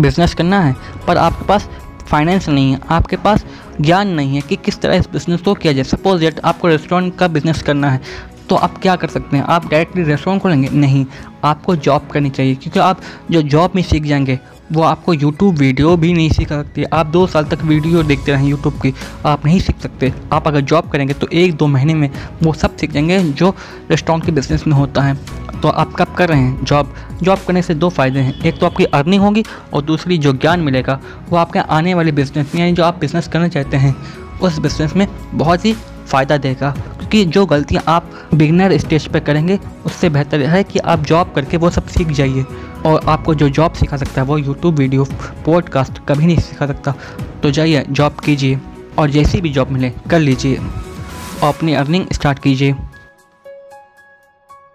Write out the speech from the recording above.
Business करना है, पर आपके पास फाइनेंस नहीं है। आपके पास ज्ञान नहीं है कि किस तरह इस बिज़नेस को किया जाए। सपोज़ डेट आपको रेस्टोरेंट का बिज़नेस करना है तो आप क्या कर सकते हैं? आप डायरेक्टली रेस्टोरेंट खोलेंगे? नहीं, आपको जॉब करनी चाहिए, क्योंकि आप जो जॉब में सीख जाएँगे, वो आपको यूट्यूब वीडियो भी नहीं सीख सकती। आप दो साल तक वीडियो देखते रहें यूट्यूब की, आप नहीं सीख सकते। आप अगर जॉब करेंगे तो एक दो महीने में वो सब सीख जाएँगे जो रेस्टोरेंट के बिज़नेस में होता है। तो आप कब कर रहे हैं? जॉब जॉब करने से दो फ़ायदे हैं। एक तो आपकी अर्निंग होगी और दूसरी जो ज्ञान मिलेगा, वो आपके आने वाले बिज़नेस में, यानी जो आप बिज़नेस करना चाहते हैं, उस बिज़नेस में बहुत ही फ़ायदा देगा। क्योंकि जो गलतियाँ आप बिगनर स्टेज पर करेंगे, उससे बेहतर है कि आप जॉब करके वो सब सीख जाइए। और आपको जो जॉब सिखा सकता है, वो यूट्यूब वीडियो पॉडकास्ट कभी नहीं सिखा सकता। तो जाइए जॉब कीजिए और जैसी भी जॉब मिले, कर लीजिए। और अपनी अर्निंग स्टार्ट कीजिए।